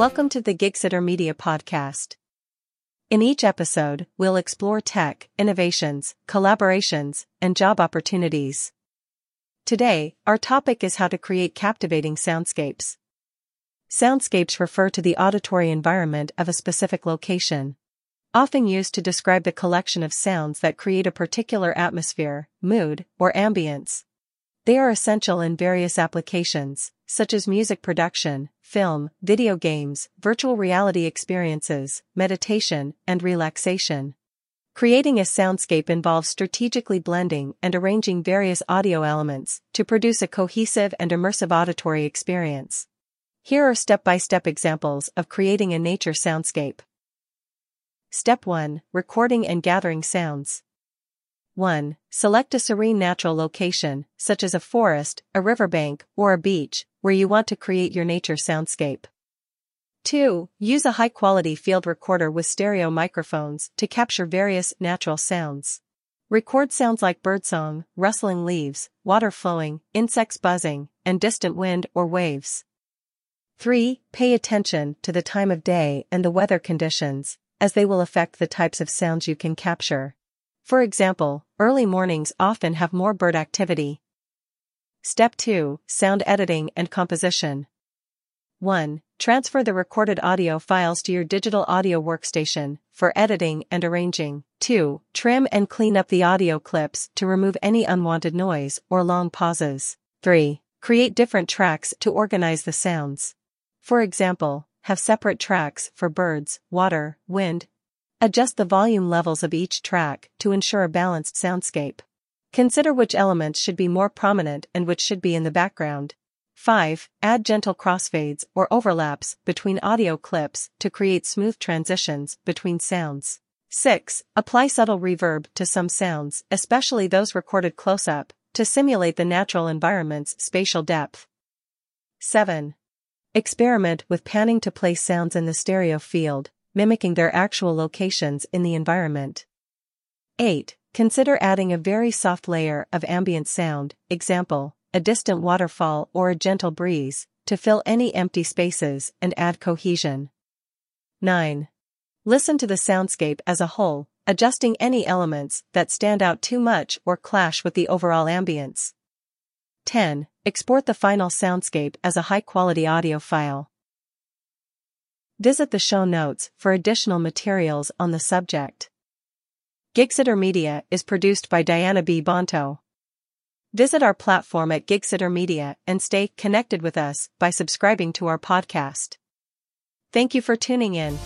Welcome to the Gigsitter Media Podcast. In each episode, we'll explore tech, innovations, collaborations, and job opportunities. Today, our topic is how to create captivating soundscapes. Soundscapes refer to the auditory environment of a specific location. Often used to describe the collection of sounds that create a particular atmosphere, mood, or ambience. They are essential in various applications, such as music production, film, video games, virtual reality experiences, meditation, and relaxation. Creating a soundscape involves strategically blending and arranging various audio elements to produce a cohesive and immersive auditory experience. Here are step-by-step examples of creating a nature soundscape. Step 1. Recording and gathering sounds. 1. Select a serene natural location, such as a forest, a riverbank, or a beach, where you want to create your nature soundscape. 2. Use a high-quality field recorder with stereo microphones to capture various natural sounds. Record sounds like birdsong, rustling leaves, water flowing, insects buzzing, and distant wind or waves. 3. Pay attention to the time of day and the weather conditions, as they will affect the types of sounds you can capture. For example, early mornings often have more bird activity. Step 2 Sound Editing and Composition 1. Transfer the recorded audio files to your digital audio workstation for editing and arranging. 2. Trim and clean up the audio clips to remove any unwanted noise or long pauses. 3. Create different tracks to organize the sounds. For example, have separate tracks for birds, water, wind, Adjust the volume levels of each track to ensure a balanced soundscape. Consider which elements should be more prominent and which should be in the background. 5. Add gentle crossfades or overlaps between audio clips to create smooth transitions between sounds. 6. Apply subtle reverb to some sounds, especially those recorded close up, to simulate the natural environment's spatial depth. 7. Experiment with panning to place sounds in the stereo field, mimicking their actual locations in the environment. 8. Consider adding a very soft layer of ambient sound, example, a distant waterfall or a gentle breeze, to fill any empty spaces and add cohesion. 9. Listen to the soundscape as a whole, adjusting any elements that stand out too much or clash with the overall ambience. 10. Export the final soundscape as a high-quality audio file. Visit the show notes for additional materials on the subject. Gigsitter Media is produced by Diana B. Bonto. Visit our platform at Gigsitter Media and stay connected with us by subscribing to our podcast. Thank you for tuning in.